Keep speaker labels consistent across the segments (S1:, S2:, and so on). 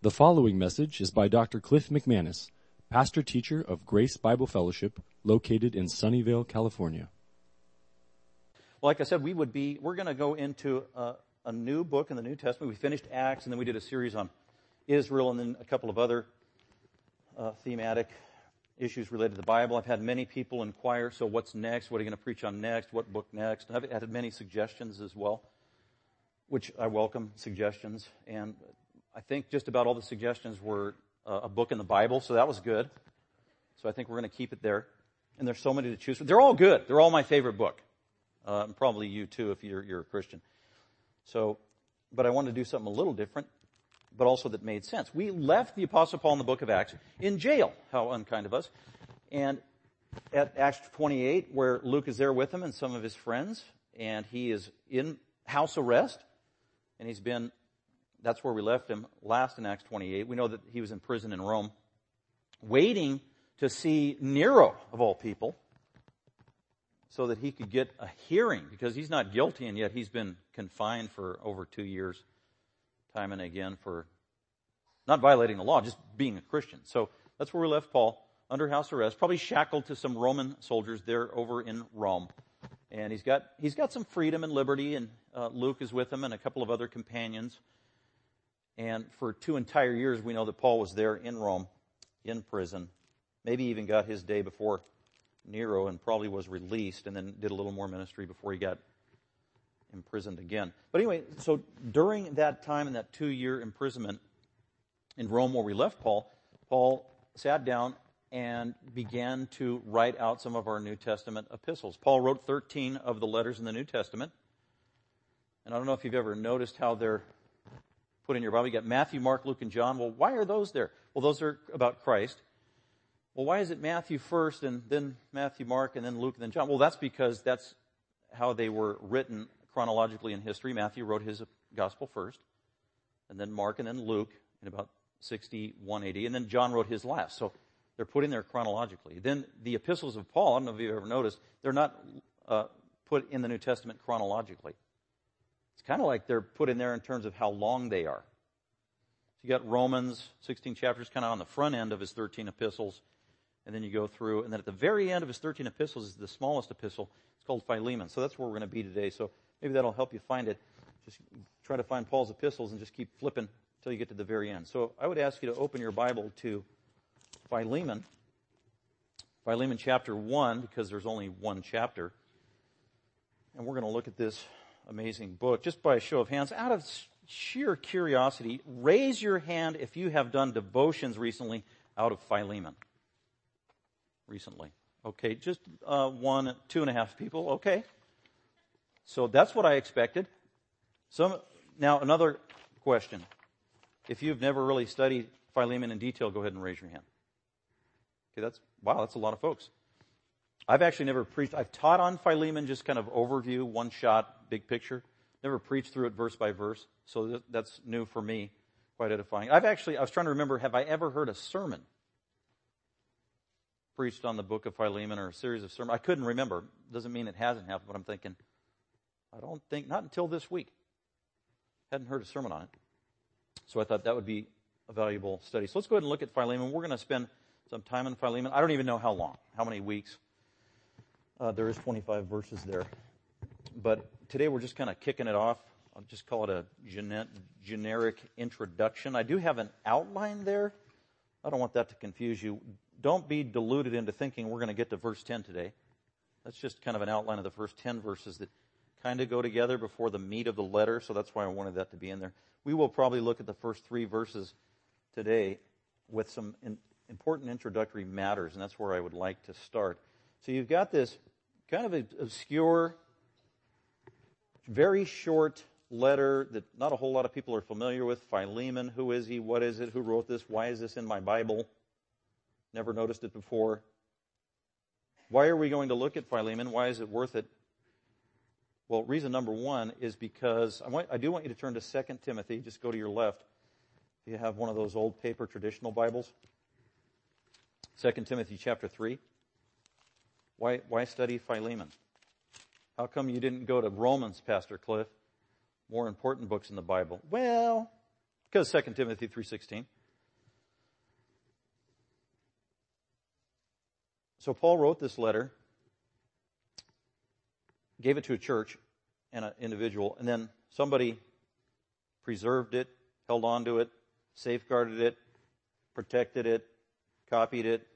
S1: The following message is by Dr. Cliff McManus, pastor teacher of Grace Bible Fellowship, located in Sunnyvale, California.
S2: Well, like I said, we would be, we're going to go into a, a, new book in the New Testament. We finished Acts, and then we did a series on Israel, and then a couple of other uh, thematic issues related to the Bible. I've had many people inquire, so what's next? What are you going to preach on next? What book next? And I've had many suggestions as well, which I welcome suggestions. And I think just about all the suggestions were uh, a book in the Bible, so that was good. So I think we're going to keep it there. And there's so many to choose from. They're all good. They're all my favorite book. Uh, and probably you too if you're, you're a Christian. So, but I wanted to do something a little different but also that made sense. We left the Apostle Paul in the book of Acts in jail. How unkind of us. And at Acts 28, where Luke is there with him and some of his friends, and he is in house arrest, and he's been, that's where we left him last in Acts 28. We know that he was in prison in Rome, waiting to see Nero, of all people, so that he could get a hearing, because he's not guilty, and yet he's been confined for over two years time and again for not violating the law, just being a Christian. So that's where we left Paul, under house arrest, probably shackled to some Roman soldiers there over in Rome. And he's got, he's got some freedom and liberty, and uh, Luke is with him and a couple of other companions. And for two entire years, we know that Paul was there in Rome, in prison, maybe even got his day before Nero and probably was released and then did a little more ministry before he got imprisoned again. But anyway, so during that time in that two year imprisonment in Rome where we left Paul, Paul sat down and began to write out some of our New Testament epistles. Paul wrote 13 of the letters in the New Testament. And I don't know if you've ever noticed how they're put in your Bible. You got Matthew, Mark, Luke, and John. Well, why are those there? Well, those are about Christ. Well, why is it Matthew first and then Matthew, Mark, and then Luke, and then John? Well, that's because that's how they were written chronologically in history. Matthew wrote his gospel first, and then Mark, and then Luke in about 60, 180, and then John wrote his last. So they're put in there chronologically. Then the epistles of Paul, I don't know if you've ever noticed, they're not uh, put in the New Testament chronologically. It's kind of like they're put in there in terms of how long they are. So you got Romans, 16 chapters, kind of on the front end of his 13 epistles, and then you go through, and then at the very end of his 13 epistles is the smallest epistle. It's called Philemon. So that's where we're going to be today. So Maybe that'll help you find it. Just try to find Paul's epistles and just keep flipping until you get to the very end. So I would ask you to open your Bible to Philemon. Philemon chapter 1, because there's only one chapter. And we're going to look at this amazing book just by a show of hands. Out of sheer curiosity, raise your hand if you have done devotions recently out of Philemon. Recently. Okay, just uh, one, two and a half people. Okay. So that's what I expected. Some, now another question. If you've never really studied Philemon in detail, go ahead and raise your hand. Okay, that's, wow, that's a lot of folks. I've actually never preached, I've taught on Philemon, just kind of overview, one shot, big picture. Never preached through it verse by verse. So that's new for me. Quite edifying. I've actually, I was trying to remember, have I ever heard a sermon preached on the book of Philemon or a series of sermons? I couldn't remember. Doesn't mean it hasn't happened, but I'm thinking, I don't think, not until this week. Hadn't heard a sermon on it. So I thought that would be a valuable study. So let's go ahead and look at Philemon. We're going to spend some time on Philemon. I don't even know how long, how many weeks. Uh, there is 25 verses there. But today we're just kind of kicking it off. I'll just call it a generic introduction. I do have an outline there. I don't want that to confuse you. Don't be deluded into thinking we're going to get to verse 10 today. That's just kind of an outline of the first 10 verses that kind of go together before the meat of the letter, so that's why I wanted that to be in there. We will probably look at the first three verses today with some in, important introductory matters, and that's where I would like to start. So you've got this kind of an obscure, very short letter that not a whole lot of people are familiar with. Philemon, who is he? What is it? Who wrote this? Why is this in my Bible? Never noticed it before. Why are we going to look at Philemon? Why is it worth it? Well, reason number one is because I, want, I do want you to turn to 2 Timothy. Just go to your left. If you have one of those old paper traditional Bibles. 2 Timothy chapter 3. Why, why study Philemon? How come you didn't go to Romans, Pastor Cliff? More important books in the Bible. Well, Because 2 Timothy 3.16. So Paul wrote this letter, gave it to a church and an individual, and then somebody preserved it, held on to it, safeguarded it, protected it, copied it,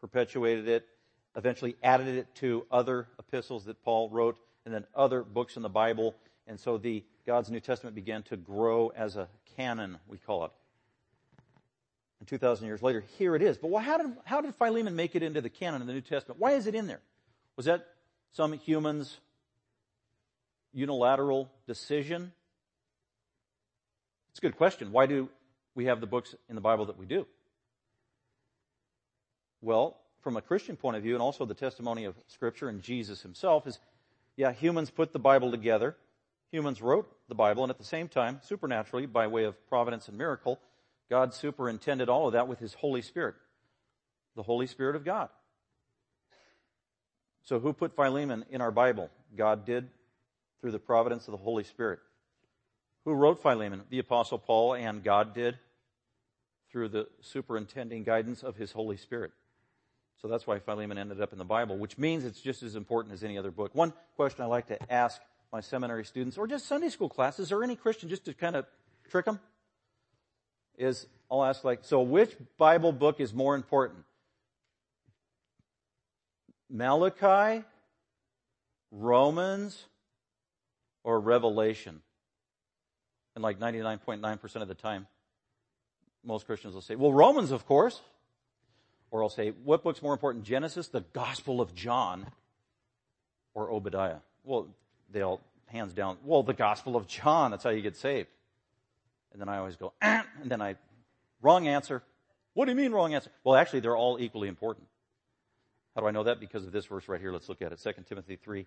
S2: perpetuated it, eventually added it to other epistles that Paul wrote, and then other books in the Bible. And so the God's New Testament began to grow as a canon, we call it. And 2,000 years later, here it is. But how did, how did Philemon make it into the canon of the New Testament? Why is it in there? Was that some human's unilateral decision? It's a good question. Why do we have the books in the Bible that we do? Well, from a Christian point of view, and also the testimony of Scripture and Jesus himself, is yeah, humans put the Bible together. Humans wrote the Bible, and at the same time, supernaturally, by way of providence and miracle, God superintended all of that with His Holy Spirit, the Holy Spirit of God. So, who put Philemon in our Bible? God did through the providence of the Holy Spirit. Who wrote Philemon? The Apostle Paul, and God did through the superintending guidance of His Holy Spirit. So that's why Philemon ended up in the Bible, which means it's just as important as any other book. One question I like to ask my seminary students, or just Sunday school classes, or any Christian, just to kind of trick them, is I'll ask like, so which Bible book is more important? Malachi, Romans, or Revelation? And like 99.9% of the time, most Christians will say, well, Romans, of course. Or I'll say, what book's more important, Genesis, the Gospel of John, or Obadiah? Well, they'll hands down, well, the Gospel of John, that's how you get saved. And then I always go, ah, and then I, wrong answer. What do you mean wrong answer? Well, actually, they're all equally important. How do I know that? Because of this verse right here. Let's look at it. 2 Timothy 3,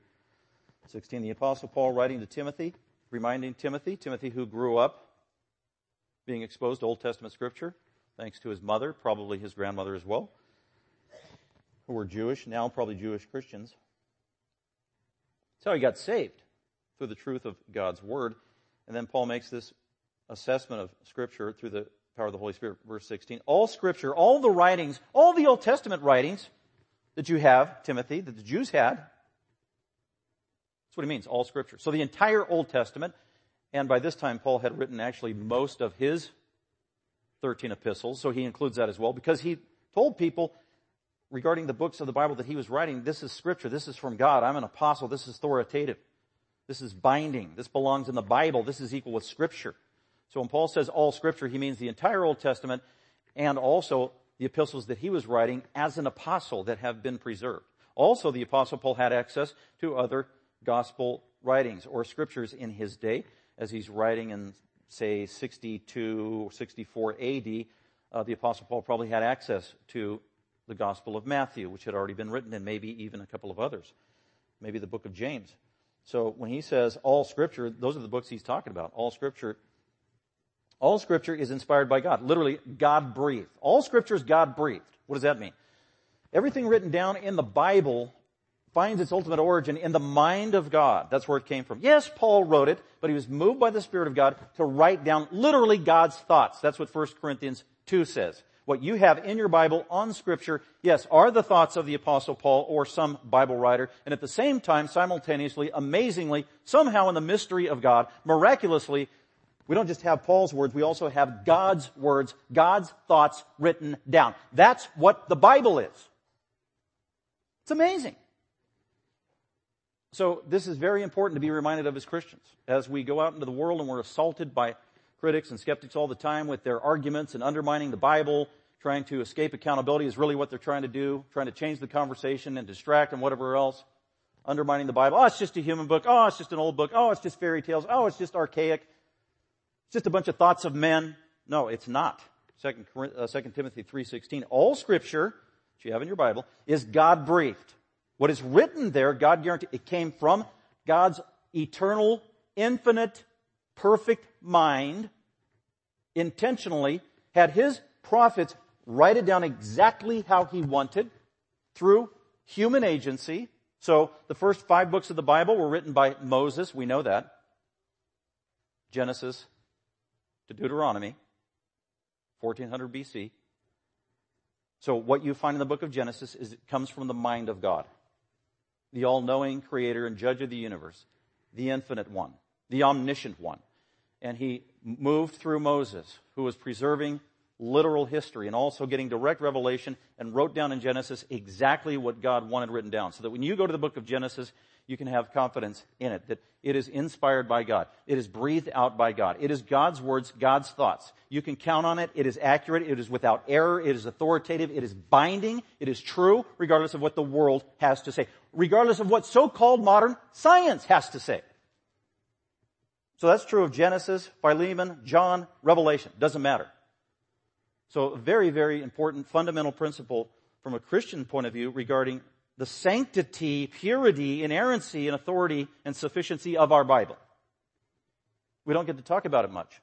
S2: 16. The Apostle Paul writing to Timothy, reminding Timothy, Timothy who grew up being exposed to Old Testament scripture, thanks to his mother, probably his grandmother as well, who were Jewish, now probably Jewish Christians. That's how he got saved, through the truth of God's Word. And then Paul makes this assessment of Scripture through the power of the Holy Spirit. Verse 16. All Scripture, all the writings, all the Old Testament writings that you have, Timothy, that the Jews had, that's what he means, all Scripture. So the entire Old Testament, and by this time Paul had written actually most of his 13 epistles, so he includes that as well, because he told people regarding the books of the Bible that he was writing, this is Scripture, this is from God, I'm an apostle, this is authoritative. This is binding. This belongs in the Bible. This is equal with Scripture. So when Paul says all Scripture, he means the entire Old Testament and also the epistles that he was writing as an apostle that have been preserved. Also, the apostle Paul had access to other gospel writings or scriptures in his day as he's writing in, say, 62 or 64 AD. Uh, the apostle Paul probably had access to the gospel of Matthew, which had already been written, and maybe even a couple of others. Maybe the book of James. So when he says all scripture, those are the books he's talking about. All scripture, all scripture is inspired by God. Literally, God breathed. All scripture is God breathed. What does that mean? Everything written down in the Bible finds its ultimate origin in the mind of God. That's where it came from. Yes, Paul wrote it, but he was moved by the Spirit of God to write down literally God's thoughts. That's what 1 Corinthians 2 says what you have in your Bible on scripture, yes, are the thoughts of the apostle Paul or some Bible writer. And at the same time, simultaneously, amazingly, somehow in the mystery of God, miraculously, we don't just have Paul's words, we also have God's words, God's thoughts written down. That's what the Bible is. It's amazing. So this is very important to be reminded of as Christians. As we go out into the world and we're assaulted by critics and skeptics all the time with their arguments and undermining the Bible, trying to escape accountability is really what they're trying to do, trying to change the conversation and distract and whatever else. Undermining the Bible. Oh, it's just a human book. Oh, it's just an old book. Oh, it's just fairy tales. Oh, it's just archaic. It's just a bunch of thoughts of men. No, it's not. Second, uh, Timothy 3.16. All scripture, which you have in your Bible, is God breathed. What is written there, God guaranteed, it came from God's eternal, infinite, perfect mind intentionally had his prophets write it down exactly how he wanted through human agency. So the first five books of the Bible were written by Moses. We know that. Genesis to Deuteronomy, 1400 BC. So what you find in the book of Genesis is it comes from the mind of God. The all-knowing creator and judge of the universe. The infinite one. The omniscient one. And he moved through Moses, who was preserving literal history and also getting direct revelation and wrote down in Genesis exactly what God wanted written down. So that when you go to the book of Genesis, you can have confidence in it, that it is inspired by God. It is breathed out by God. It is God's words, God's thoughts. You can count on it. It is accurate. It is without error. It is authoritative. It is binding. It is true, regardless of what the world has to say. Regardless of what so-called modern science has to say. So that's true of Genesis, Philemon, John, Revelation. Doesn't matter. So a very, very important fundamental principle from a Christian point of view regarding the sanctity, purity, inerrancy, and authority and sufficiency of our Bible. We don't get to talk about it much.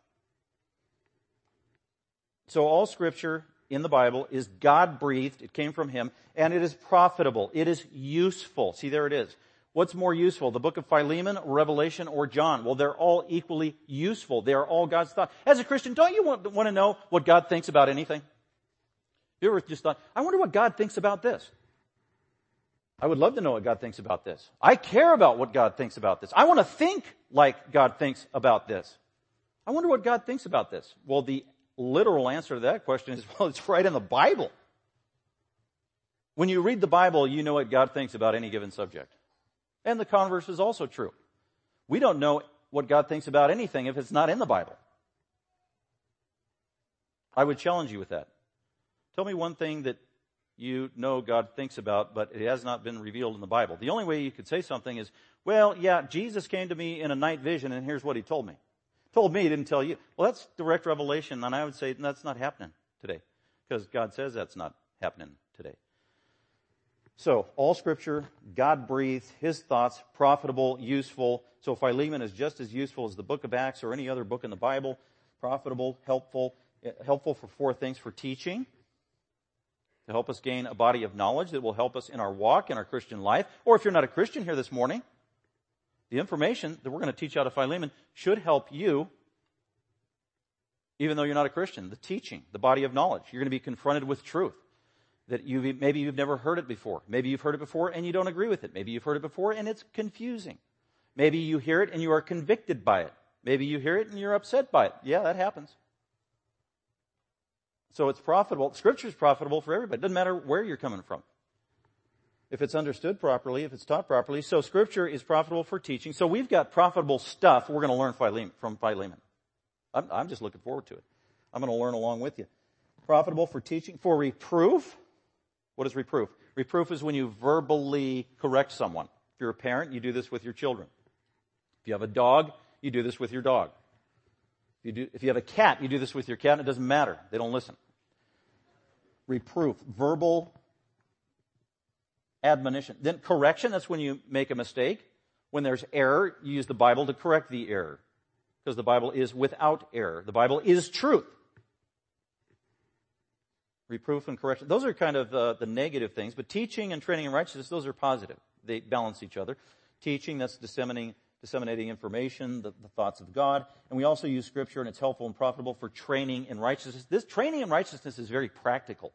S2: So all scripture in the Bible is God breathed. It came from Him and it is profitable. It is useful. See, there it is. What's more useful, the book of Philemon, Revelation, or John? Well, they're all equally useful. They are all God's thought. As a Christian, don't you want, want to know what God thinks about anything? You ever just thought, I wonder what God thinks about this? I would love to know what God thinks about this. I care about what God thinks about this. I want to think like God thinks about this. I wonder what God thinks about this. Well, the literal answer to that question is, well, it's right in the Bible. When you read the Bible, you know what God thinks about any given subject. And the converse is also true. We don't know what God thinks about anything if it's not in the Bible. I would challenge you with that. Tell me one thing that you know God thinks about, but it has not been revealed in the Bible. The only way you could say something is, well, yeah, Jesus came to me in a night vision and here's what he told me. Told me, he didn't tell you. Well, that's direct revelation and I would say that's not happening today because God says that's not happening today. So, all scripture, God breathed, his thoughts, profitable, useful. So Philemon is just as useful as the book of Acts or any other book in the Bible. Profitable, helpful, eh, helpful for four things for teaching, to help us gain a body of knowledge that will help us in our walk, in our Christian life. Or if you're not a Christian here this morning, the information that we're going to teach out of Philemon should help you, even though you're not a Christian. The teaching, the body of knowledge. You're going to be confronted with truth that you maybe you've never heard it before. Maybe you've heard it before and you don't agree with it. Maybe you've heard it before and it's confusing. Maybe you hear it and you are convicted by it. Maybe you hear it and you're upset by it. Yeah, that happens. So it's profitable. Scripture is profitable for everybody. It doesn't matter where you're coming from. If it's understood properly, if it's taught properly. So scripture is profitable for teaching. So we've got profitable stuff we're going to learn from Philemon. I'm, I'm just looking forward to it. I'm going to learn along with you. Profitable for teaching, for reproof. What is reproof? Reproof is when you verbally correct someone. If you're a parent, you do this with your children. If you have a dog, you do this with your dog. If you, do, if you have a cat, you do this with your cat, and it doesn't matter. They don't listen. Reproof, verbal admonition. Then correction, that's when you make a mistake. When there's error, you use the Bible to correct the error. Because the Bible is without error. The Bible is truth. Reproof and correction. Those are kind of uh, the negative things, but teaching and training in righteousness, those are positive. They balance each other. Teaching, that's disseminating disseminating information, the, the, thoughts of God. And we also use scripture and it's helpful and profitable for training in righteousness. This training in righteousness is very practical.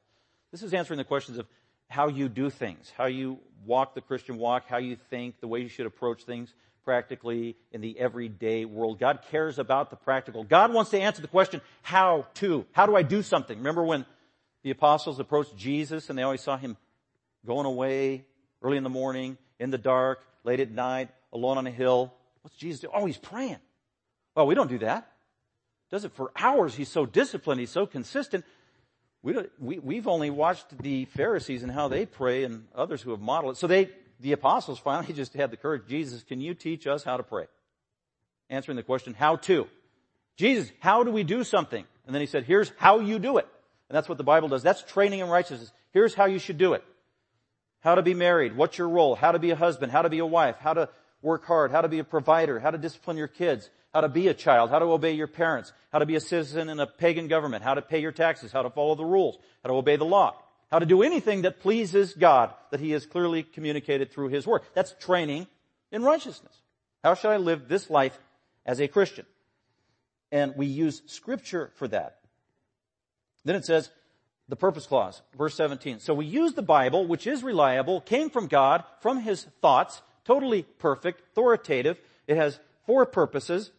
S2: This is answering the questions of how you do things, how you walk the Christian walk, how you think, the way you should approach things practically in the everyday world. God cares about the practical. God wants to answer the question, how to? How do I do something? Remember when the apostles approached Jesus and they always saw him going away early in the morning, in the dark, late at night, alone on a hill. What's Jesus do? Oh, he's praying. Well, we don't do that. Does it for hours. He's so disciplined. He's so consistent. We don't, we, we've only watched the Pharisees and how they pray and others who have modeled it. So they, the apostles finally just had the courage. Jesus, can you teach us how to pray? Answering the question, how to? Jesus, how do we do something? And then he said, here's how you do it. And that's what the Bible does. That's training in righteousness. Here's how you should do it. How to be married. What's your role? How to be a husband. How to be a wife. How to work hard, how to be a provider, how to discipline your kids, how to be a child, how to obey your parents, how to be a citizen in a pagan government, how to pay your taxes, how to follow the rules, how to obey the law, how to do anything that pleases God that He has clearly communicated through His Word. That's training in righteousness. How should I live this life as a Christian? And we use scripture for that. Then it says, the purpose clause, verse 17. So we use the Bible, which is reliable, came from God, from His thoughts, totally perfect, authoritative. It has four purposes,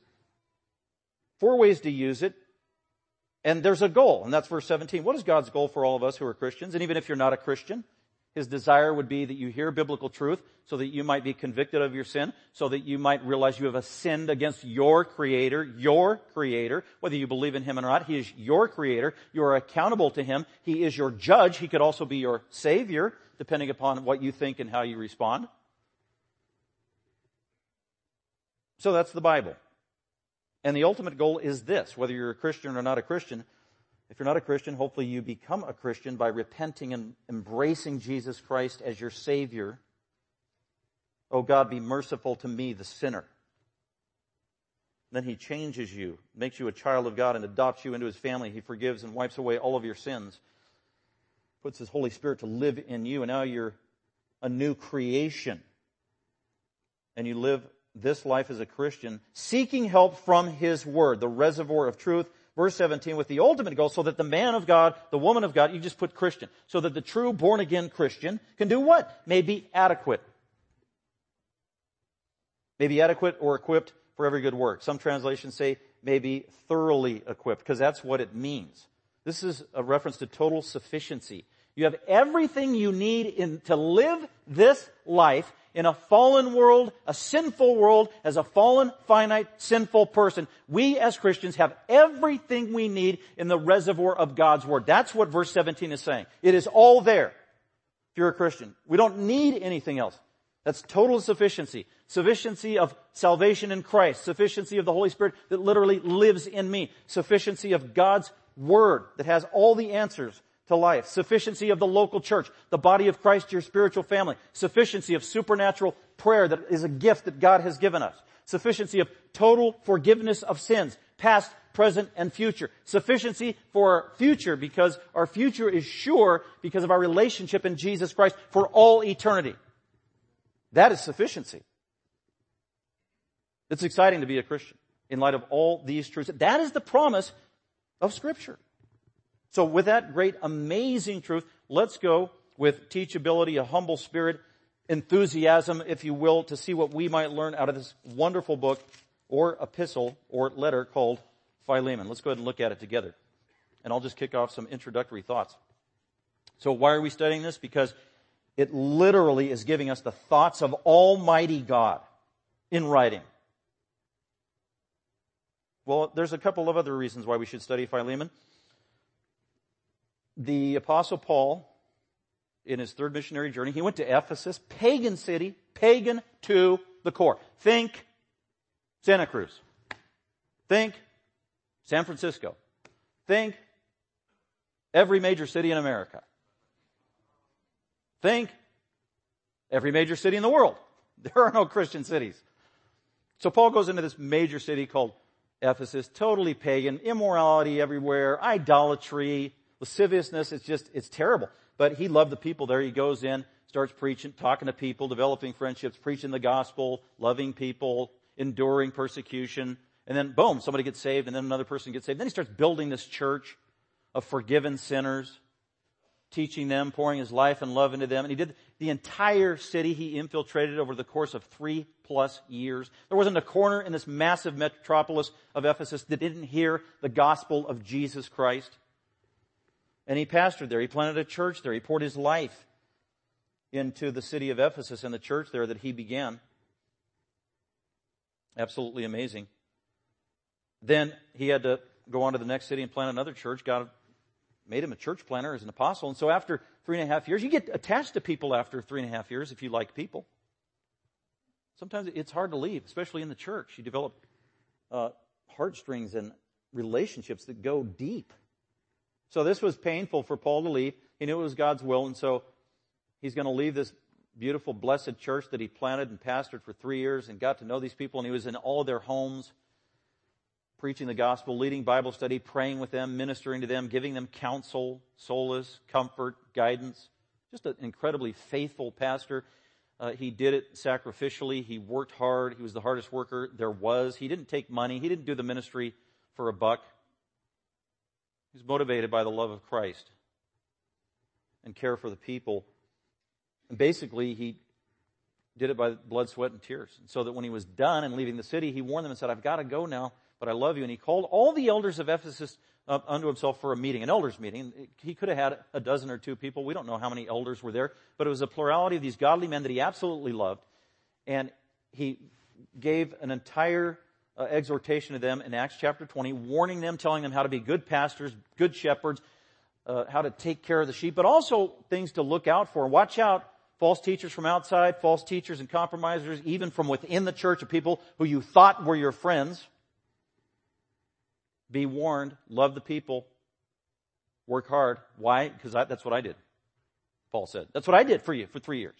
S2: four ways to use it, and there's a goal, and that's verse 17. What is God's goal for all of us who are Christians? And even if you're not a Christian, his desire would be that you hear biblical truth so that you might be convicted of your sin, so that you might realize you have sinned against your creator, your creator, whether you believe in him or not. He is your creator. You are accountable to him. He is your judge. He could also be your savior, depending upon what you think and how you respond. So that's the Bible. And the ultimate goal is this, whether you're a Christian or not a Christian, if you're not a Christian, hopefully you become a Christian by repenting and embracing Jesus Christ as your Savior. Oh God, be merciful to me, the sinner. Then He changes you, makes you a child of God, and adopts you into His family. He forgives and wipes away all of your sins, puts His Holy Spirit to live in you, and now you're a new creation. And you live this life as a Christian, seeking help from His Word, the reservoir of truth verse 17 with the ultimate goal so that the man of God, the woman of God, you just put Christian, so that the true born again Christian can do what? May be adequate. May be adequate or equipped for every good work. Some translations say may be thoroughly equipped because that's what it means. This is a reference to total sufficiency. You have everything you need in, to live this life in a fallen world, a sinful world, as a fallen, finite, sinful person. We as Christians have everything we need in the reservoir of God's Word. That's what verse 17 is saying. It is all there. If you're a Christian. We don't need anything else. That's total sufficiency. Sufficiency of salvation in Christ. Sufficiency of the Holy Spirit that literally lives in me. Sufficiency of God's Word that has all the answers to life. Sufficiency of the local church, the body of Christ, your spiritual family. Sufficiency of supernatural prayer that is a gift that God has given us. Sufficiency of total forgiveness of sins, past, present, and future. Sufficiency for our future because our future is sure because of our relationship in Jesus Christ for all eternity. That is sufficiency. It's exciting to be a Christian in light of all these truths. That is the promise of scripture. So with that great, amazing truth, let's go with teachability, a humble spirit, enthusiasm, if you will, to see what we might learn out of this wonderful book or epistle or letter called Philemon. Let's go ahead and look at it together. And I'll just kick off some introductory thoughts. So why are we studying this? Because it literally is giving us the thoughts of Almighty God in writing. Well, there's a couple of other reasons why we should study Philemon the apostle Paul, in his third missionary journey, he went to Ephesus, pagan city, pagan to the core. Think Santa Cruz. Think San Francisco. Think every major city in America. Think every major city in the world. There are no Christian cities. So Paul goes into this major city called Ephesus, totally pagan, immorality everywhere, idolatry, lasciviousness, it's just, it's terrible. But he loved the people there. He goes in, starts preaching, talking to people, developing friendships, preaching the gospel, loving people, enduring persecution. And then boom, somebody gets saved and then another person gets saved. Then he starts building this church of forgiven sinners, teaching them, pouring his life and love into them. And he did the entire city he infiltrated over the course of three plus years. There wasn't a corner in this massive metropolis of Ephesus that didn't hear the gospel of Jesus Christ. And he pastored there. He planted a church there. He poured his life into the city of Ephesus and the church there that he began. Absolutely amazing. Then he had to go on to the next city and plant another church. God made him a church planter as an apostle. And so after three and a half years, you get attached to people after three and a half years if you like people. Sometimes it's hard to leave, especially in the church. You develop uh, heartstrings and relationships that go deep. So this was painful for Paul to leave. He knew it was God's will, and so he's going to leave this beautiful, blessed church that he planted and pastored for three years and got to know these people, and he was in all their homes, preaching the gospel, leading Bible study, praying with them, ministering to them, giving them counsel, solace, comfort, guidance. Just an incredibly faithful pastor. Uh, he did it sacrificially. He worked hard. He was the hardest worker there was. He didn't take money. He didn't do the ministry for a buck. He's motivated by the love of Christ and care for the people. And basically, he did it by blood, sweat, and tears. And so that when he was done and leaving the city, he warned them and said, I've got to go now, but I love you. And he called all the elders of Ephesus unto himself for a meeting, an elders meeting. He could have had a dozen or two people. We don't know how many elders were there, but it was a plurality of these godly men that he absolutely loved. And he gave an entire uh, exhortation to them in Acts chapter 20, warning them, telling them how to be good pastors, good shepherds, uh, how to take care of the sheep, but also things to look out for. Watch out false teachers from outside, false teachers and compromisers, even from within the church of people who you thought were your friends. Be warned, love the people, work hard. Why? Because that's what I did. Paul said. That's what I did for you for three years.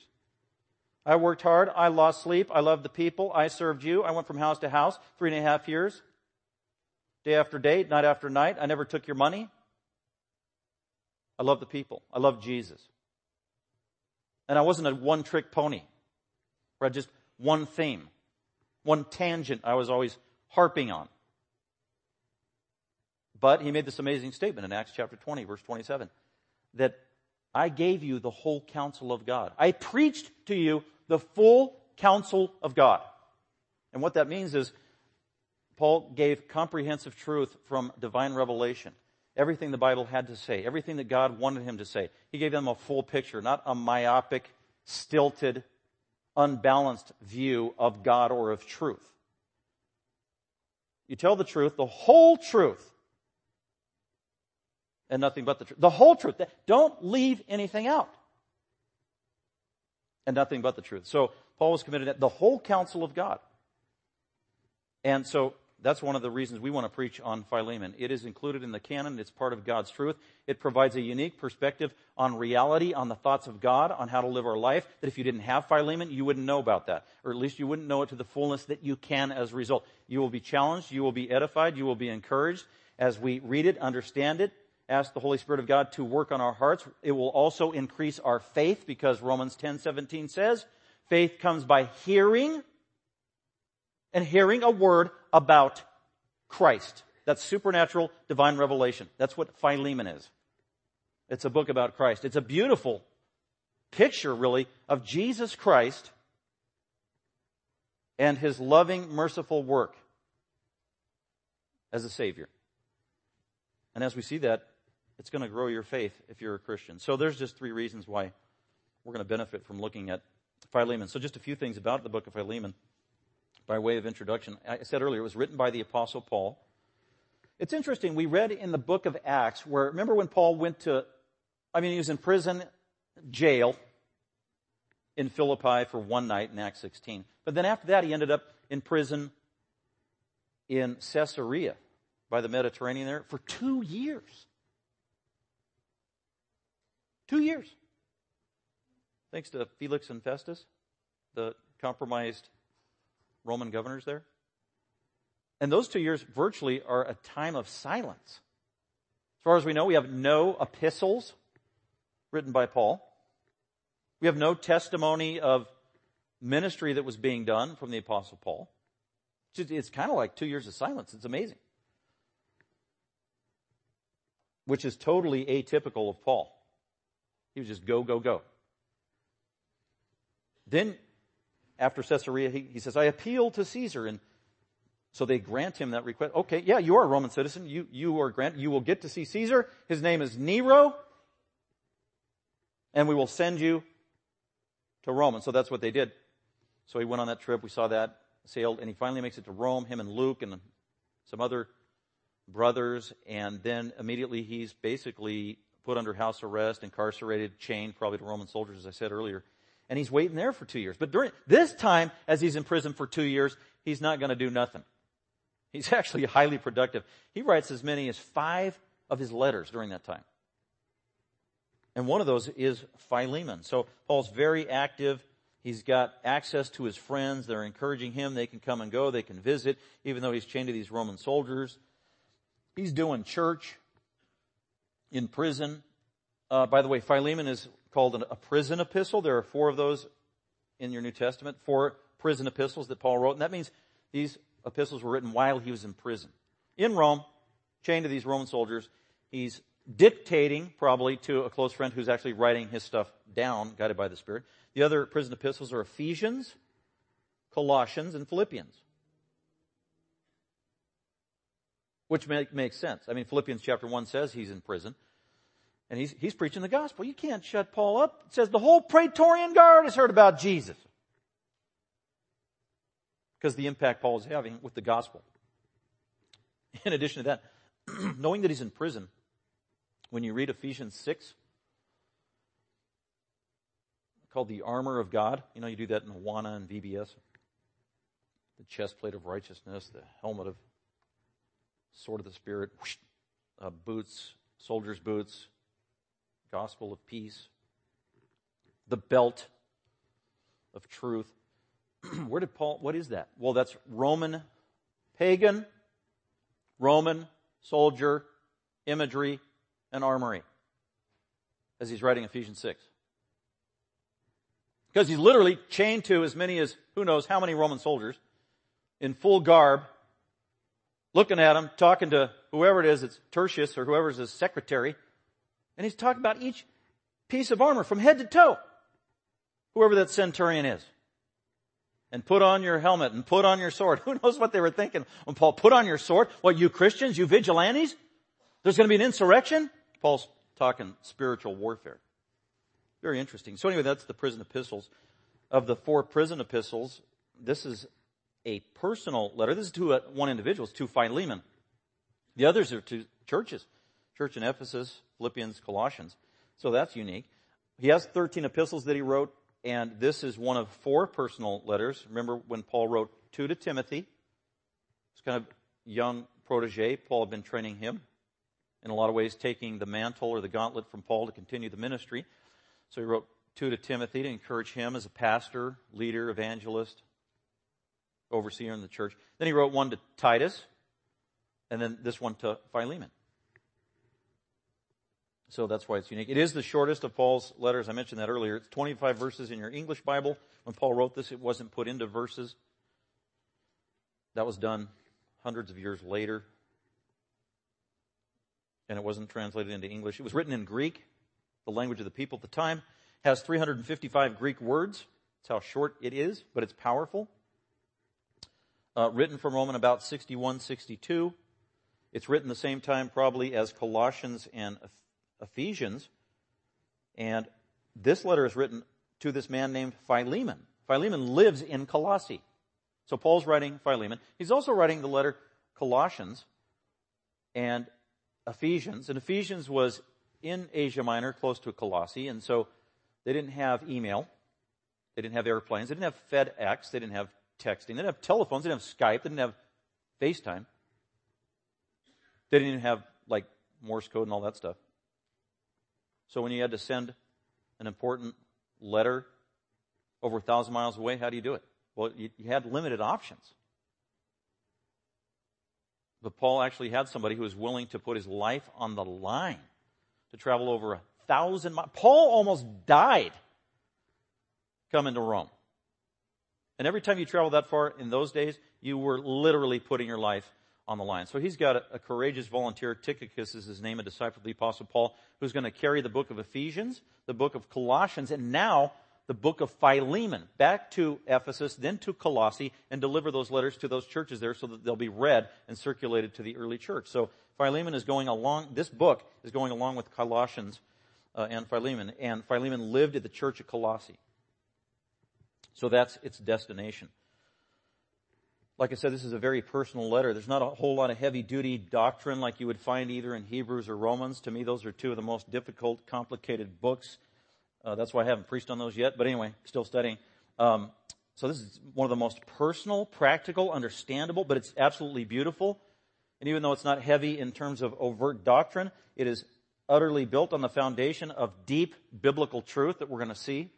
S2: I worked hard. I lost sleep. I loved the people. I served you. I went from house to house three and a half years. Day after day, night after night. I never took your money. I love the people. I love Jesus. And I wasn't a one trick pony where I just one theme, one tangent I was always harping on. But he made this amazing statement in Acts chapter 20, verse 27, that I gave you the whole counsel of God. I preached to you the full counsel of God. And what that means is Paul gave comprehensive truth from divine revelation everything the Bible had to say, everything that God wanted him to say. He gave them a full picture, not a myopic, stilted, unbalanced view of God or of truth. You tell the truth, the whole truth, and nothing but the truth. The whole truth. Don't leave anything out. And nothing but the truth. So Paul was committed to the whole counsel of God. And so that's one of the reasons we want to preach on Philemon. It is included in the canon. It's part of God's truth. It provides a unique perspective on reality, on the thoughts of God, on how to live our life, that if you didn't have Philemon, you wouldn't know about that. Or at least you wouldn't know it to the fullness that you can as a result. You will be challenged. You will be edified. You will be encouraged as we read it, understand it, ask the Holy Spirit of God to work on our hearts. It will also increase our faith because Romans 10, 17 says, faith comes by hearing and hearing a word about Christ. That's supernatural divine revelation. That's what Philemon is. It's a book about Christ. It's a beautiful picture, really, of Jesus Christ and his loving, merciful work as a Savior. And as we see that, it's going to grow your faith if you're a Christian. So there's just three reasons why we're going to benefit from looking at Philemon. So just a few things about the book of Philemon by way of introduction. I said earlier, it was written by the apostle Paul. It's interesting. We read in the book of Acts where, remember when Paul went to, I mean, he was in prison, jail in Philippi for one night in Acts 16. But then after that, he ended up in prison in Caesarea by the Mediterranean there for two years. Two years. Thanks to Felix and Festus, the compromised Roman governors there. And those two years virtually are a time of silence. As far as we know, we have no epistles written by Paul. We have no testimony of ministry that was being done from the apostle Paul. It's kind of like two years of silence. It's amazing. Which is totally atypical of Paul. He was just go, go, go. Then after Caesarea, he, he says, I appeal to Caesar. And so they grant him that request. Okay, yeah, you are a Roman citizen. You, you are granted, you will get to see Caesar. His name is Nero. And we will send you to Rome. And so that's what they did. So he went on that trip. We saw that, sailed, and he finally makes it to Rome, him and Luke and some other brothers. And then immediately he's basically put under house arrest, incarcerated, chained probably to Roman soldiers, as I said earlier and he's waiting there for two years. But during this time, as he's in prison for two years, he's not going to do nothing. He's actually highly productive. He writes as many as five of his letters during that time. And one of those is Philemon. So Paul's very active. He's got access to his friends. They're encouraging him. They can come and go. They can visit, even though he's chained to these Roman soldiers. He's doing church in prison. Uh, by the way, Philemon is called a prison epistle. There are four of those in your New Testament, four prison epistles that Paul wrote. And that means these epistles were written while he was in prison. in Rome, chained to these Roman soldiers. He's dictating probably to a close friend who's actually writing his stuff down, guided by the Spirit. The other prison epistles are Ephesians, Colossians, and Philippians. Which make, makes sense. I mean, Philippians chapter 1 says he's in prison. And he's, he's preaching the gospel. You can't shut Paul up. It says the whole Praetorian Guard has heard about Jesus. Because the impact Paul is having with the gospel. In addition to that, knowing that he's in prison, when you read Ephesians 6, called the armor of God, you know, you do that in Awana and VBS. The chest plate of righteousness, the helmet of sword of the Spirit, whoosh, uh, boots, soldier's boots, gospel of peace, the belt of truth. Where did Paul, what is that? Well, that's Roman pagan, Roman soldier imagery and armory as he's writing Ephesians 6. Because he's literally chained to as many as who knows how many Roman soldiers in full garb looking at him, talking to whoever it is, it's Tertius or whoever's his secretary, and he's talking about each piece of armor from head to toe. Whoever that centurion is. And put on your helmet and put on your sword. Who knows what they were thinking when Paul put on your sword? What, you Christians, you vigilantes? There's going to be an insurrection? Paul's talking spiritual warfare. Very interesting. So anyway, that's the prison epistles. Of the four prison epistles, this is a personal letter. This is to a, one individual. It's to Philemon. The others are to churches. Church in Ephesus, Philippians, Colossians. So that's unique. He has 13 epistles that he wrote, and this is one of four personal letters. Remember when Paul wrote two to Timothy? It's kind of young protege. Paul had been training him in a lot of ways, taking the mantle or the gauntlet from Paul to continue the ministry. So he wrote two to Timothy to encourage him as a pastor, leader, evangelist, overseer in the church. Then he wrote one to Titus, and then this one to Philemon. So that's why it's unique. It is the shortest of Paul's letters. I mentioned that earlier. It's 25 verses in your English Bible. When Paul wrote this, it wasn't put into verses. That was done hundreds of years later. And it wasn't translated into English. It was written in Greek, the language of the people at the time. It has 355 Greek words. That's how short it is, but it's powerful uh, written from Roman about 61, 62. It's written the same time probably as Colossians and Ephesians. And this letter is written to this man named Philemon. Philemon lives in Colossae. So Paul's writing Philemon. He's also writing the letter Colossians and Ephesians. And Ephesians was in Asia Minor, close to Colossae, and so they didn't have email. They didn't have airplanes. They didn't have FedEx. They didn't have texting. They didn't have telephones. They didn't have Skype. They didn't have FaceTime. They didn't even have like Morse code and all that stuff. So when you had to send an important letter over a thousand miles away, how do you do it? Well, you, you had limited options. But Paul actually had somebody who was willing to put his life on the line to travel over a thousand miles. Paul almost died coming to Rome. And every time you travel that far in those days, you were literally putting your life on the line. So he's got a, a courageous volunteer. Tychicus is his name, a disciple of the Apostle Paul, who's going to carry the book of Ephesians, the book of Colossians, and now the book of Philemon back to Ephesus, then to Colossae, and deliver those letters to those churches there so that they'll be read and circulated to the early church. So Philemon is going along, this book is going along with Colossians uh, and Philemon, and Philemon lived at the church at Colossae. So that's its destination. Like I said, this is a very personal letter. There's not a whole lot of heavy duty doctrine like you would find either in Hebrews or Romans. To me, those are two of the most difficult, complicated books. Uh, that's why I haven't preached on those yet. But anyway, still studying. Um, so this is one of the most personal, practical, understandable, but it's absolutely beautiful. And even though it's not heavy in terms of overt doctrine, it is utterly built on the foundation of deep biblical truth that we're going to see.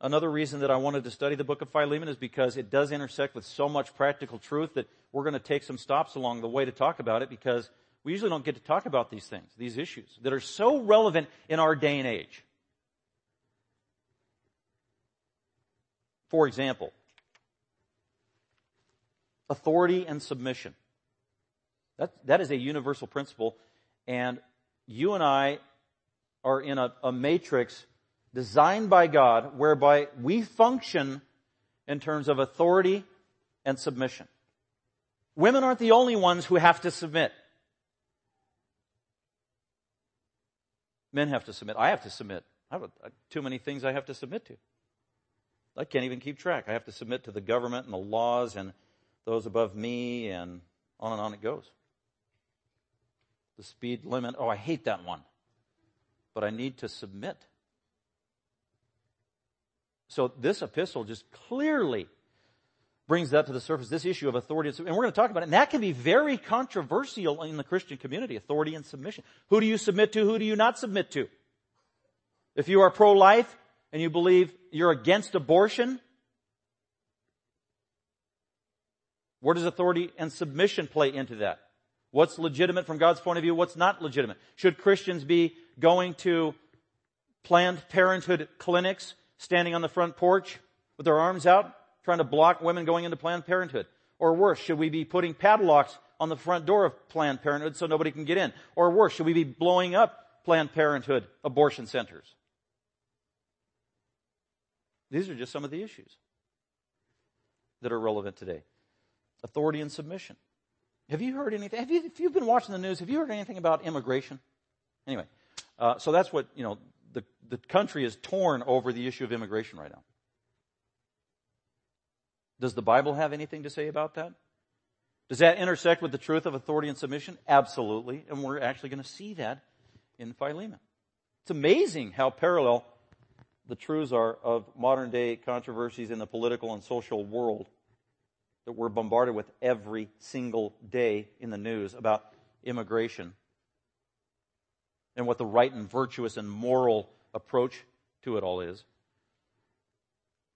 S2: Another reason that I wanted to study the book of Philemon is because it does intersect with so much practical truth that we're going to take some stops along the way to talk about it because we usually don't get to talk about these things, these issues that are so relevant in our day and age. For example, authority and submission. That, that is a universal principle. And you and I are in a, a matrix designed by God whereby we function in terms of authority and submission. Women aren't the only ones who have to submit. Men have to submit. I have to submit. I have uh, too many things I have to submit to. I can't even keep track. I have to submit to the government and the laws and those above me and on and on it goes. The speed limit. Oh, I hate that one. But I need to submit. So this epistle just clearly brings that to the surface, this issue of authority. And we're going to talk about it. And that can be very controversial in the Christian community, authority and submission. Who do you submit to? Who do you not submit to? If you are pro-life and you believe you're against abortion, where does authority and submission play into that? What's legitimate from God's point of view? What's not legitimate? Should Christians be going to Planned Parenthood clinics, standing on the front porch with their arms out, trying to block women going into Planned Parenthood? Or worse, should we be putting padlocks on the front door of Planned Parenthood so nobody can get in? Or worse, should we be blowing up Planned Parenthood abortion centers? These are just some of the issues that are relevant today. Authority and submission. Have you heard anything? Have you, if you've been watching the news, have you heard anything about immigration? Anyway, uh, so that's what, you know, the, the country is torn over the issue of immigration right now. Does the Bible have anything to say about that? Does that intersect with the truth of authority and submission? Absolutely. And we're actually going to see that in Philemon. It's amazing how parallel the truths are of modern day controversies in the political and social world that we're bombarded with every single day in the news about immigration and what the right and virtuous and moral approach to it all is.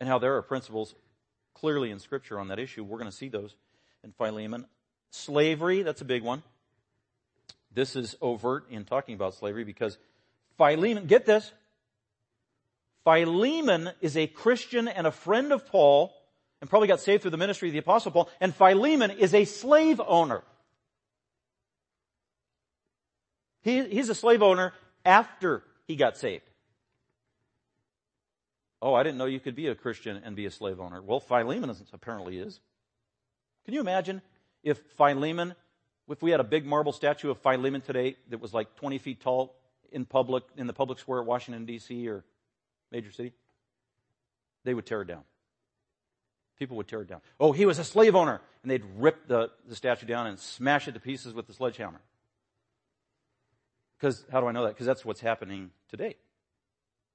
S2: And how there are principles clearly in Scripture on that issue. We're going to see those in Philemon. Slavery, that's a big one. This is overt in talking about slavery because Philemon, get this, Philemon is a Christian and a friend of Paul and probably got saved through the ministry of the apostle Paul. And Philemon is a slave owner. He, he's a slave owner after he got saved. Oh, I didn't know you could be a Christian and be a slave owner. Well, Philemon apparently is. Can you imagine if Philemon, if we had a big marble statue of Philemon today that was like 20 feet tall in public, in the public square at Washington DC or major city, they would tear it down. People would tear it down. Oh, he was a slave owner. And they'd rip the, the statue down and smash it to pieces with the sledgehammer. Because, how do I know that? Because that's what's happening today.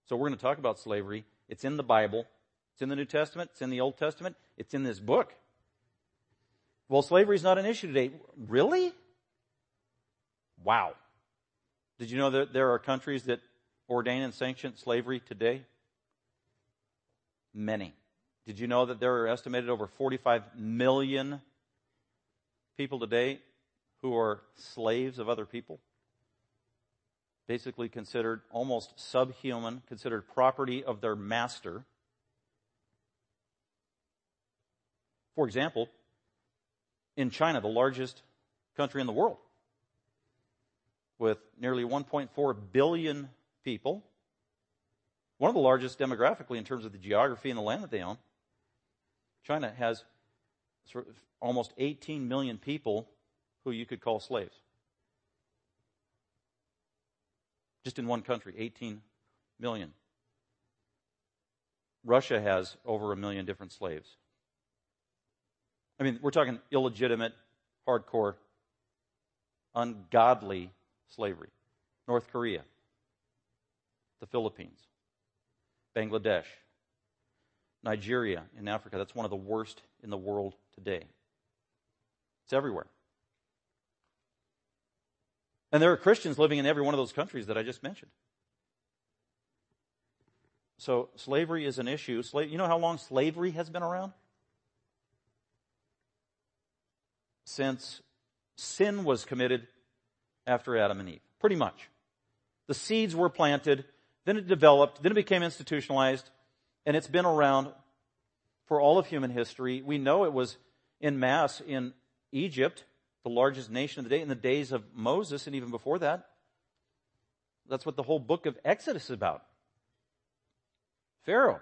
S2: So we're going to talk about slavery. It's in the Bible. It's in the New Testament. It's in the Old Testament. It's in this book. Well, slavery is not an issue today. Really? Wow. Did you know that there are countries that ordain and sanction slavery today? Many. Did you know that there are estimated over 45 million people today who are slaves of other people? Basically considered almost subhuman, considered property of their master. For example, in China, the largest country in the world, with nearly 1.4 billion people, one of the largest demographically in terms of the geography and the land that they own. China has sort of almost 18 million people who you could call slaves. Just in one country, 18 million. Russia has over a million different slaves. I mean, we're talking illegitimate, hardcore, ungodly slavery. North Korea, the Philippines, Bangladesh, Nigeria in Africa. That's one of the worst in the world today. It's everywhere. And there are Christians living in every one of those countries that I just mentioned. So slavery is an issue. you know how long slavery has been around? Since sin was committed after Adam and Eve. Pretty much. The seeds were planted, then it developed, then it became institutionalized, and it's been around for all of human history. We know it was in mass in Egypt, the largest nation of the day in the days of Moses and even before that. That's what the whole book of Exodus is about. Pharaoh,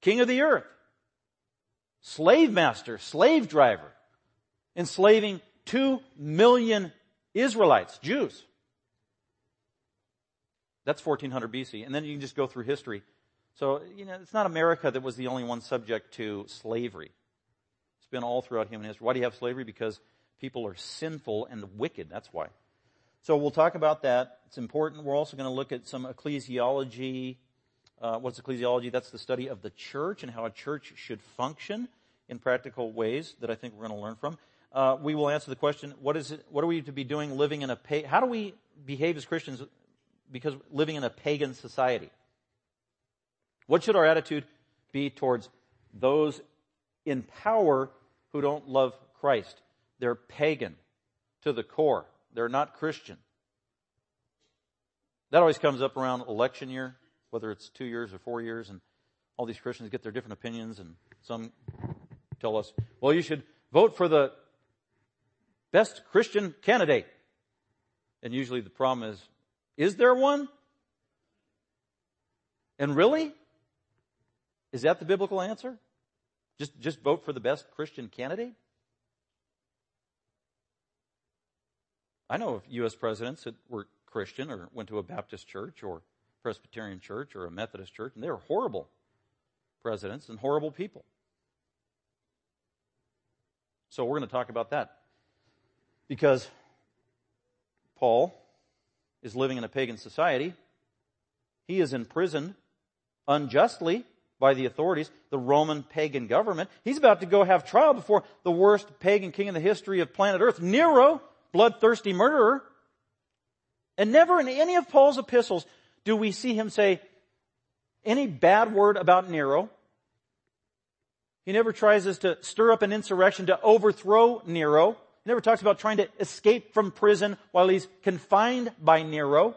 S2: king of the earth, slave master, slave driver, enslaving two million Israelites, Jews. That's 1400 BC. And then you can just go through history. So, you know, it's not America that was the only one subject to slavery. It's been all throughout human history. Why do you have slavery? Because people are sinful and wicked. That's why. So we'll talk about that. It's important. We're also going to look at some ecclesiology. Uh, what's ecclesiology? That's the study of the church and how a church should function in practical ways that I think we're going to learn from. Uh, we will answer the question: What is it? What are we to be doing living in a? Pa- how do we behave as Christians because living in a pagan society? What should our attitude be towards those in power who don't love Christ? They're pagan to the core. They're not Christian. That always comes up around election year, whether it's two years or four years, and all these Christians get their different opinions, and some tell us, well, you should vote for the best Christian candidate. And usually the problem is, is there one? And really? Is that the biblical answer? Just, just vote for the best Christian candidate? I know of U.S. presidents that were Christian or went to a Baptist church or Presbyterian church or a Methodist church, and they were horrible presidents and horrible people. So we're going to talk about that. Because Paul is living in a pagan society. He is in prison unjustly by the authorities, the Roman pagan government. He's about to go have trial before the worst pagan king in the history of planet Earth, Nero, bloodthirsty murderer. And never in any of Paul's epistles do we see him say any bad word about Nero. He never tries to stir up an insurrection to overthrow Nero. He never talks about trying to escape from prison while he's confined by Nero.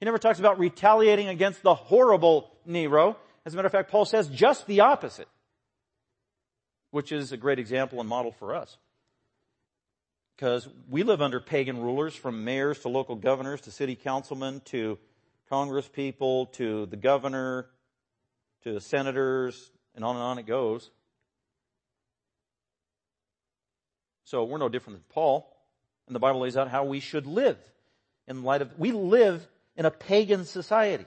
S2: He never talks about retaliating against the horrible Nero. As a matter of fact, Paul says just the opposite, which is a great example and model for us because we live under pagan rulers from mayors to local governors to city councilmen to congress people to the governor to the senators and on and on it goes. So we're no different than Paul. And the Bible lays out how we should live in light of, we live in a pagan society.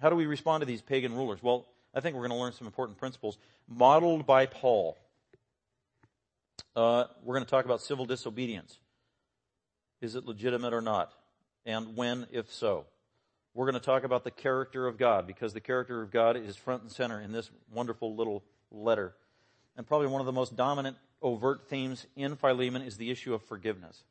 S2: How do we respond to these pagan rulers? Well, I think we're going to learn some important principles modeled by Paul uh, we're going to talk about civil disobedience. Is it legitimate or not? And when, if so? We're going to talk about the character of God because the character of God is front and center in this wonderful little letter. And probably one of the most dominant overt themes in Philemon is the issue of forgiveness,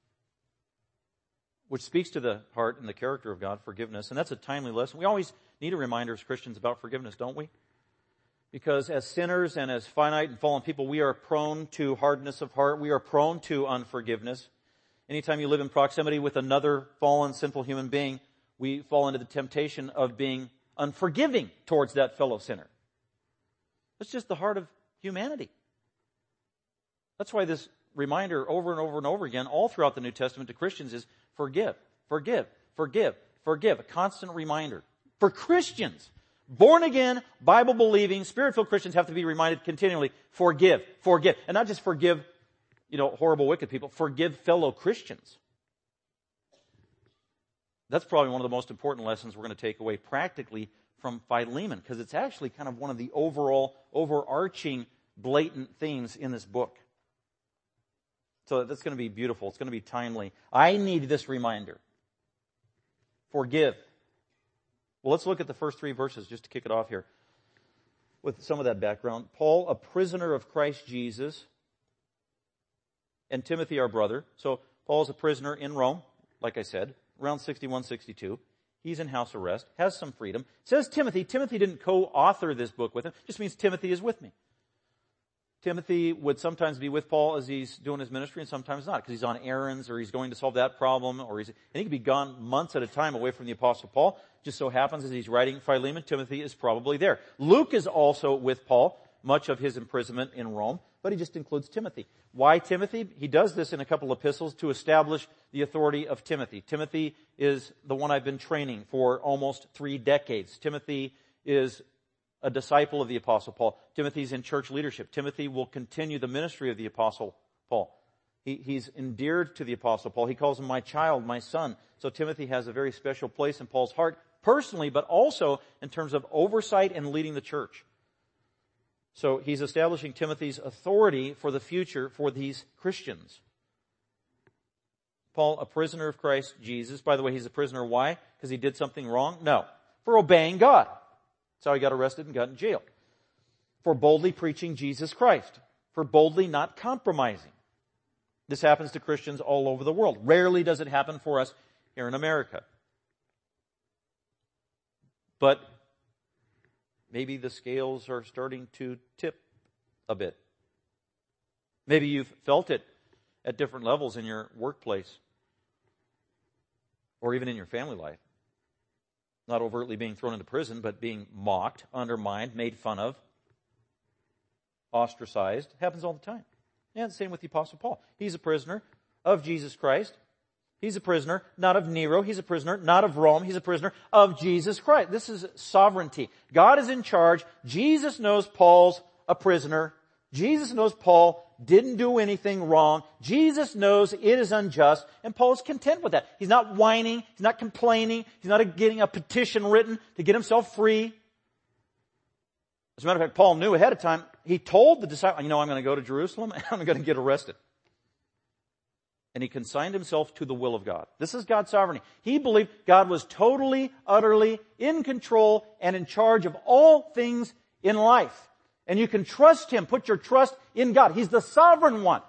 S2: which speaks to the heart and the character of God, forgiveness. And that's a timely lesson. We always need a reminder as Christians about forgiveness, don't we? Because as sinners and as finite and fallen people, we are prone to hardness of heart. We are prone to unforgiveness. Anytime you live in proximity with another fallen, sinful human being, we fall into the temptation of being unforgiving towards that fellow sinner. That's just the heart of humanity. That's why this reminder over and over and over again, all throughout the New Testament to Christians is forgive, forgive, forgive, forgive. A constant reminder. For Christians, Born again, Bible believing, spirit filled Christians have to be reminded continually, forgive, forgive. And not just forgive, you know, horrible, wicked people, forgive fellow Christians. That's probably one of the most important lessons we're going to take away practically from Philemon, because it's actually kind of one of the overall, overarching, blatant themes in this book. So that's going to be beautiful. It's going to be timely. I need this reminder. Forgive, well, let's look at the first three verses just to kick it off here with some of that background. Paul, a prisoner of Christ Jesus, and Timothy, our brother. So Paul's a prisoner in Rome, like I said, around 61, 62. He's in house arrest, has some freedom. Says Timothy, Timothy didn't co-author this book with him, just means Timothy is with me. Timothy would sometimes be with Paul as he's doing his ministry and sometimes not because he's on errands or he's going to solve that problem or he's, and he could be gone months at a time away from the apostle Paul. Just so happens as he's writing Philemon, Timothy is probably there. Luke is also with Paul, much of his imprisonment in Rome. but he just includes Timothy. Why Timothy? He does this in a couple of epistles to establish the authority of Timothy. Timothy is the one I've been training for almost three decades. Timothy is a disciple of the apostle Paul. Timothy's in church leadership. Timothy will continue the ministry of the apostle Paul. He, he's endeared to the apostle Paul. He calls him my child, my son. So Timothy has a very special place in Paul's heart personally, but also in terms of oversight and leading the church. So he's establishing Timothy's authority for the future for these Christians. Paul, a prisoner of Christ Jesus. By the way, he's a prisoner. Why? Because he did something wrong? No. For obeying God. That's how he got arrested and got in jail. For boldly preaching Jesus Christ. For boldly not compromising. This happens to Christians all over the world. Rarely does it happen for us here in America. But maybe the scales are starting to tip a bit. Maybe you've felt it at different levels in your workplace or even in your family life. Not overtly being thrown into prison, but being mocked, undermined, made fun of, ostracized. It happens all the time. And same with the Apostle Paul. He's a prisoner of Jesus Christ. He's a prisoner, not of Nero. He's a prisoner, not of Rome. He's a prisoner of Jesus Christ. This is sovereignty. God is in charge. Jesus knows Paul's a prisoner. Jesus knows Paul didn't do anything wrong. Jesus knows it is unjust, and Paul is content with that. He's not whining. He's not complaining. He's not getting a petition written to get himself free. As a matter of fact, Paul knew ahead of time. He told the disciples, you know, I'm going to go to Jerusalem and I'm going to get arrested and he consigned himself to the will of God. This is God's sovereignty. He believed God was totally, utterly in control and in charge of all things in life. And you can trust him. Put your trust in God. He's the sovereign one.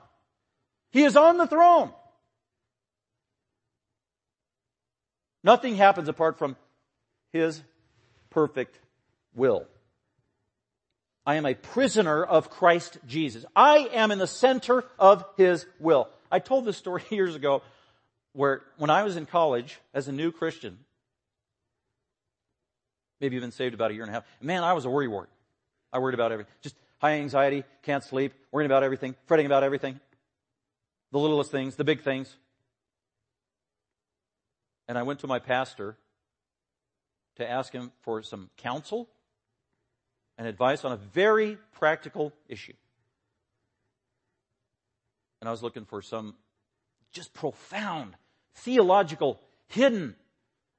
S2: He is on the throne. Nothing happens apart from his perfect will. I am a prisoner of Christ Jesus. I am in the center of his will. I told this story years ago where when I was in college as a new Christian, maybe you've been saved about a year and a half, man, I was a worrywart. I worried about everything. Just high anxiety, can't sleep, worrying about everything, fretting about everything. The littlest things, the big things. And I went to my pastor to ask him for some counsel and advice on a very practical issue and I was looking for some just profound, theological, hidden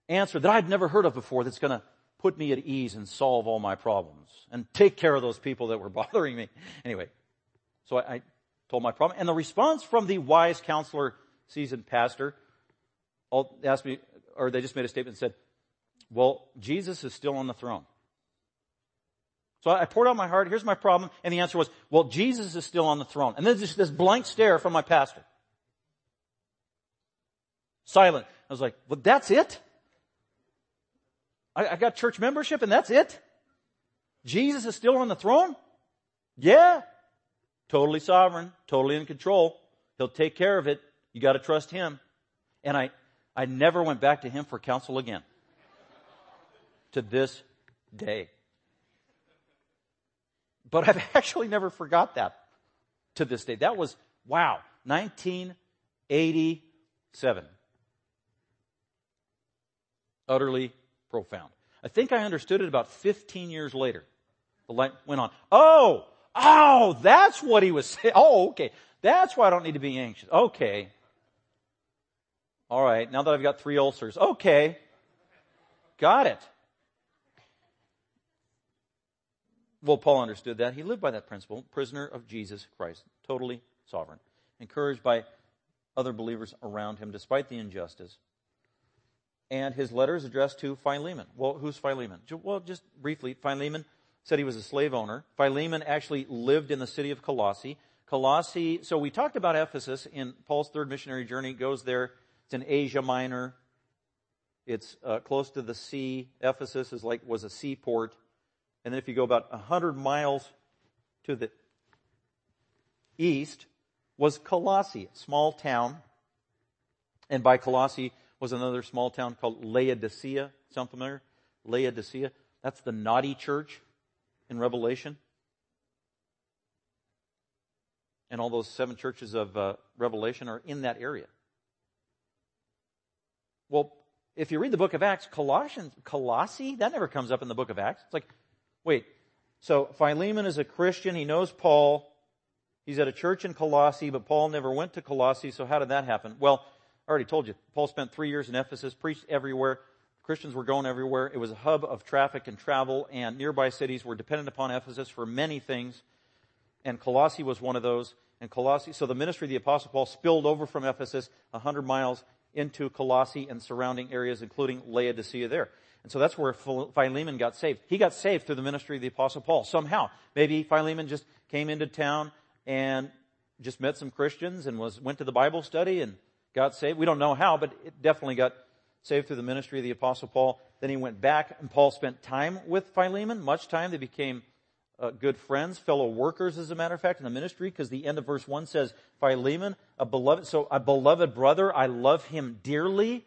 S2: answer that I'd never heard of before that's going to put me at ease and solve all my problems and take care of those people that were bothering me. Anyway, so I, I told my problem, and the response from the wise counselor, seasoned pastor, asked me, or they just made a statement and said, well, Jesus is still on the throne. So I poured out my heart. Here's my problem. And the answer was, well, Jesus is still on the throne. And then just this blank stare from my pastor. Silent. I was like, well, that's it? I, I got church membership and that's it? Jesus is still on the throne? Yeah. Totally sovereign, totally in control. He'll take care of it. You gotta trust Him. And I, I never went back to Him for counsel again. to this day. But I've actually never forgot that to this day. That was, wow, 1987. Utterly profound. I think I understood it about 15 years later. The light went on. Oh, oh, that's what he was saying. Oh, okay. That's why I don't need to be anxious. Okay. All right. Now that I've got three ulcers. Okay. Got it. Well, Paul understood that. He lived by that principle. Prisoner of Jesus Christ. Totally sovereign. Encouraged by other believers around him despite the injustice. And his letter is addressed to Philemon. Well, who's Philemon? Well, just briefly, Philemon said he was a slave owner. Philemon actually lived in the city of Colossae. Colossae, so we talked about Ephesus in Paul's third missionary journey, goes there. It's in Asia Minor. It's uh, close to the sea. Ephesus is like, was a seaport. And then if you go about a 100 miles to the east was Colossae, a small town. And by Colossae was another small town called Laodicea. Sound familiar? Laodicea. That's the naughty church in Revelation. and all those seven churches of uh, Revelation are in that area. Well, if you read the book of Acts, Colossians, Colossae, that never comes up in the book of Acts. It's like, wait, so Philemon is a Christian, he knows Paul, he's at a church in Colossae, but Paul never went to Colossae, so how did that happen? Well, I already told you, Paul spent three years in Ephesus, preached everywhere, Christians were going everywhere. It was a hub of traffic and travel, and nearby cities were dependent upon Ephesus for many things. And Colossae was one of those. And Colossae, so the ministry of the Apostle Paul spilled over from Ephesus 100 miles into Colossae and surrounding areas, including Laodicea there. And so that's where Philemon got saved. He got saved through the ministry of the Apostle Paul, somehow. Maybe Philemon just came into town and just met some Christians and was, went to the Bible study and got saved. We don't know how, but it definitely got saved through the ministry of the apostle Paul. Then he went back and Paul spent time with Philemon, much time. They became uh, good friends, fellow workers, as a matter of fact, in the ministry, because the end of verse 1 says, Philemon, a beloved, so a beloved brother, I love him dearly.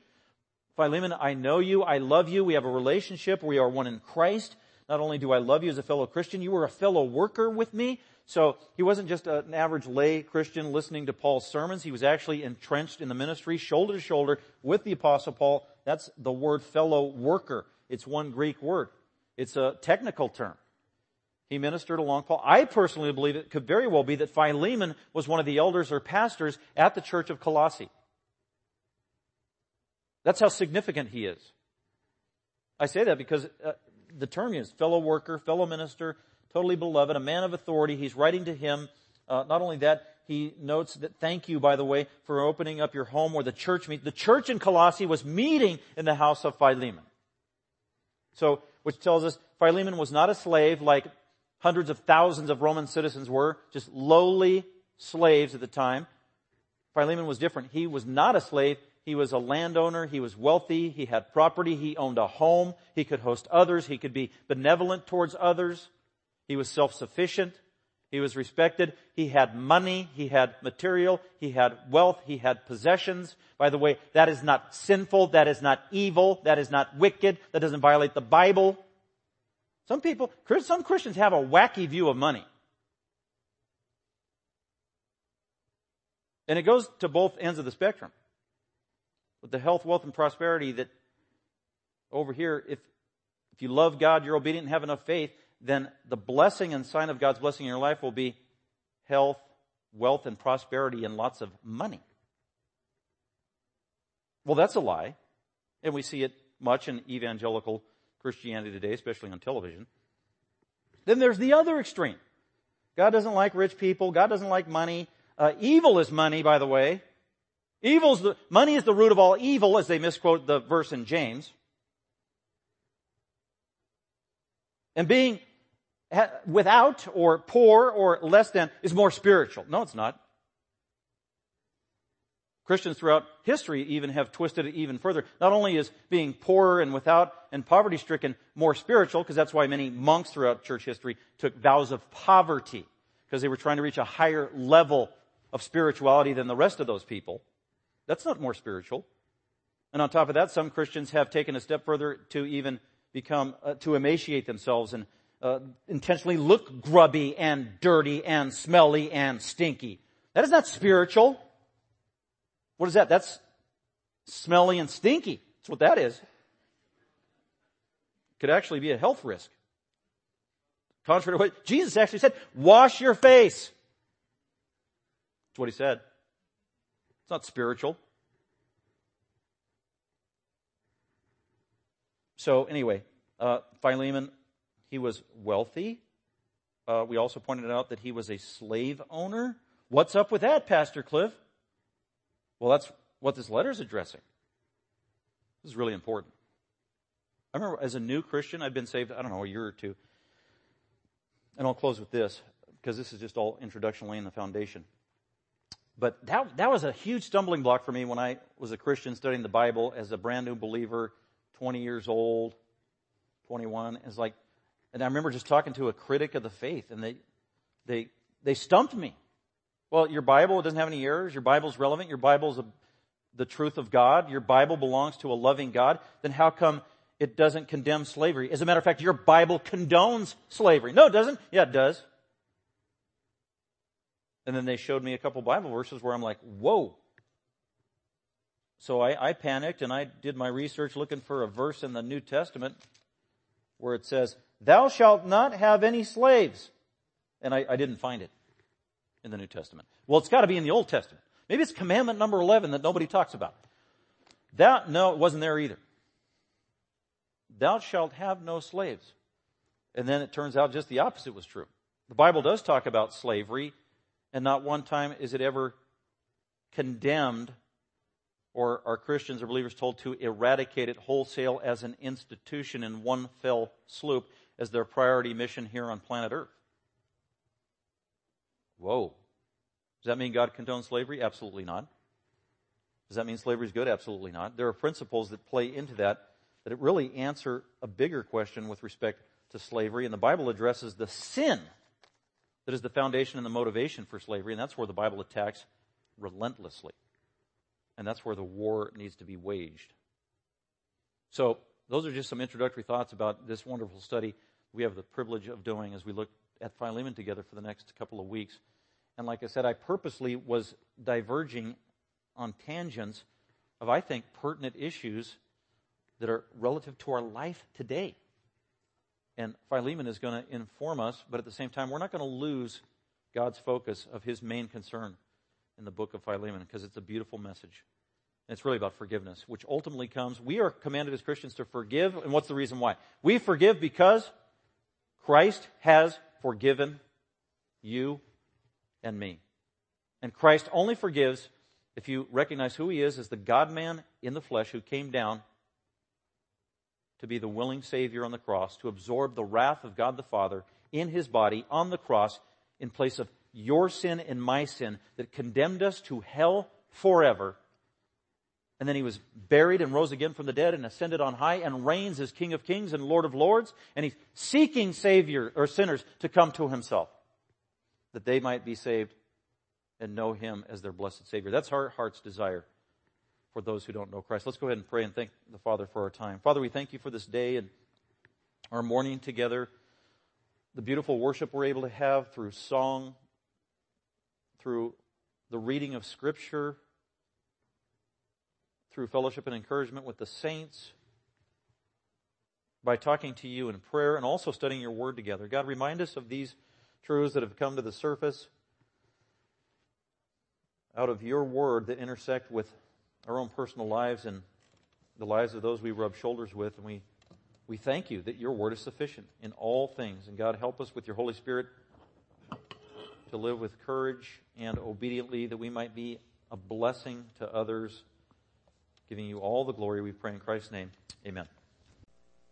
S2: Philemon, I know you, I love you, we have a relationship, we are one in Christ. Not only do I love you as a fellow Christian, you were a fellow worker with me. So he wasn't just an average lay Christian listening to Paul's sermons. He was actually entrenched in the ministry, shoulder to shoulder with the apostle Paul. That's the word fellow worker. It's one Greek word. It's a technical term. He ministered along Paul. I personally believe it could very well be that Philemon was one of the elders or pastors at the church of Colossae. That's how significant he is. I say that because uh, the term is fellow worker, fellow minister, totally beloved, a man of authority. He's writing to him. Uh, not only that, he notes that thank you, by the way, for opening up your home where the church meet. The church in Colossae was meeting in the house of Philemon. So, which tells us Philemon was not a slave like hundreds of thousands of Roman citizens were, just lowly slaves at the time. Philemon was different. He was not a slave. He was a landowner. He was wealthy. He had property. He owned a home. He could host others. He could be benevolent towards others. He was self-sufficient. He was respected. He had money. He had material. He had wealth. He had possessions. By the way, that is not sinful. That is not evil. That is not wicked. That doesn't violate the Bible. Some people, some Christians have a wacky view of money. And it goes to both ends of the spectrum. With the health, wealth, and prosperity that over here, if, if you love God, you're obedient and have enough faith, then the blessing and sign of God's blessing in your life will be health, wealth, and prosperity and lots of money. Well, that's a lie. And we see it much in evangelical Christianity today, especially on television. Then there's the other extreme. God doesn't like rich people. God doesn't like money. Uh, evil is money, by the way. Evil's the, money is the root of all evil, as they misquote the verse in James. And being without or poor or less than is more spiritual. No, it's not. Christians throughout history even have twisted it even further. Not only is being poorer and without and poverty stricken more spiritual, because that's why many monks throughout church history took vows of poverty, because they were trying to reach a higher level of spirituality than the rest of those people. That's not more spiritual. And on top of that, some Christians have taken a step further to even become, uh, to emaciate themselves and uh, intentionally look grubby and dirty and smelly and stinky. That is not spiritual. What is that? That's smelly and stinky. That's what that is. Could actually be a health risk. Contrary to what Jesus actually said, wash your face. That's what he said. It's not spiritual. So anyway, uh, Philemon, he was wealthy. Uh, we also pointed out that he was a slave owner. What's up with that, Pastor Cliff? Well, that's what this letter is addressing. This is really important. I remember as a new Christian, I'd been saved, I don't know, a year or two. And I'll close with this, because this is just all introduction laying the foundation. But that, that was a huge stumbling block for me when I was a Christian studying the Bible as a brand new believer, 20 years old, 21. It's like, and I remember just talking to a critic of the faith and they, they, they stumped me. Well, your Bible doesn't have any errors. Your Bible's relevant. Your Bible's a, the truth of God. Your Bible belongs to a loving God. Then how come it doesn't condemn slavery? As a matter of fact, your Bible condones slavery. No, it doesn't. Yeah, it does. And then they showed me a couple Bible verses where I'm like, whoa. So I, I panicked and I did my research looking for a verse in the New Testament where it says, thou shalt not have any slaves. And I, I didn't find it in the New Testament. Well, it's got to be in the Old Testament. Maybe it's commandment number 11 that nobody talks about. That, no, it wasn't there either. Thou shalt have no slaves. And then it turns out just the opposite was true. The Bible does talk about slavery, and not one time is it ever condemned or are Christians or believers told to eradicate it wholesale as an institution in one fell swoop as their priority mission here on planet Earth. Whoa. Does that mean God condones slavery? Absolutely not. Does that mean slavery is good? Absolutely not. There are principles that play into that that it really answer a bigger question with respect to slavery. And the Bible addresses the sin that is the foundation and the motivation for slavery. And that's where the Bible attacks relentlessly. And that's where the war needs to be waged. So those are just some introductory thoughts about this wonderful study we have the privilege of doing as we look at Philemon together for the next couple of weeks. And like I said, I purposely was diverging on tangents of, I think, pertinent issues that are relative to our life today. And Philemon is going to inform us, but at the same time, we're not going to lose God's focus of his main concern in the book of Philemon because it's a beautiful message. And it's really about forgiveness, which ultimately comes. We are commanded as Christians to forgive. And what's the reason why? We forgive because Christ has forgiven you and me. And Christ only forgives if you recognize who he is as the God man in the flesh who came down to be the willing Savior on the cross, to absorb the wrath of God the Father in his body on the cross in place of your sin and my sin that condemned us to hell forever. And then he was buried and rose again from the dead and ascended on high and reigns as King of Kings and Lord of Lords. And he's seeking Savior or sinners to come to himself that they might be saved and know him as their blessed Savior. That's our heart's desire for those who don't know Christ. Let's go ahead and pray and thank the Father for our time. Father, we thank you for this day and our morning together, the beautiful worship we're able to have through song, through the reading of Scripture, through fellowship and encouragement with the saints, by talking to you in prayer, and also studying your word together. God, remind us of these truths that have come to the surface out of your word that intersect with our own personal lives and the lives of those we rub shoulders with. And we, we thank you that your word is sufficient in all things. And God, help us with your Holy Spirit to live with courage and obediently that we might be a blessing to others, giving you all the glory we pray in Christ's name. Amen.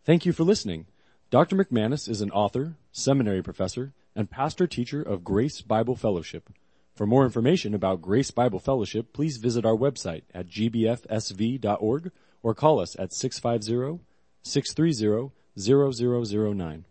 S1: Thank you for listening. Dr. McManus is an author, seminary professor, and pastor teacher of Grace Bible Fellowship. For more information about Grace Bible Fellowship, please visit our website at gbfsv.org or call us at 650 630 0009.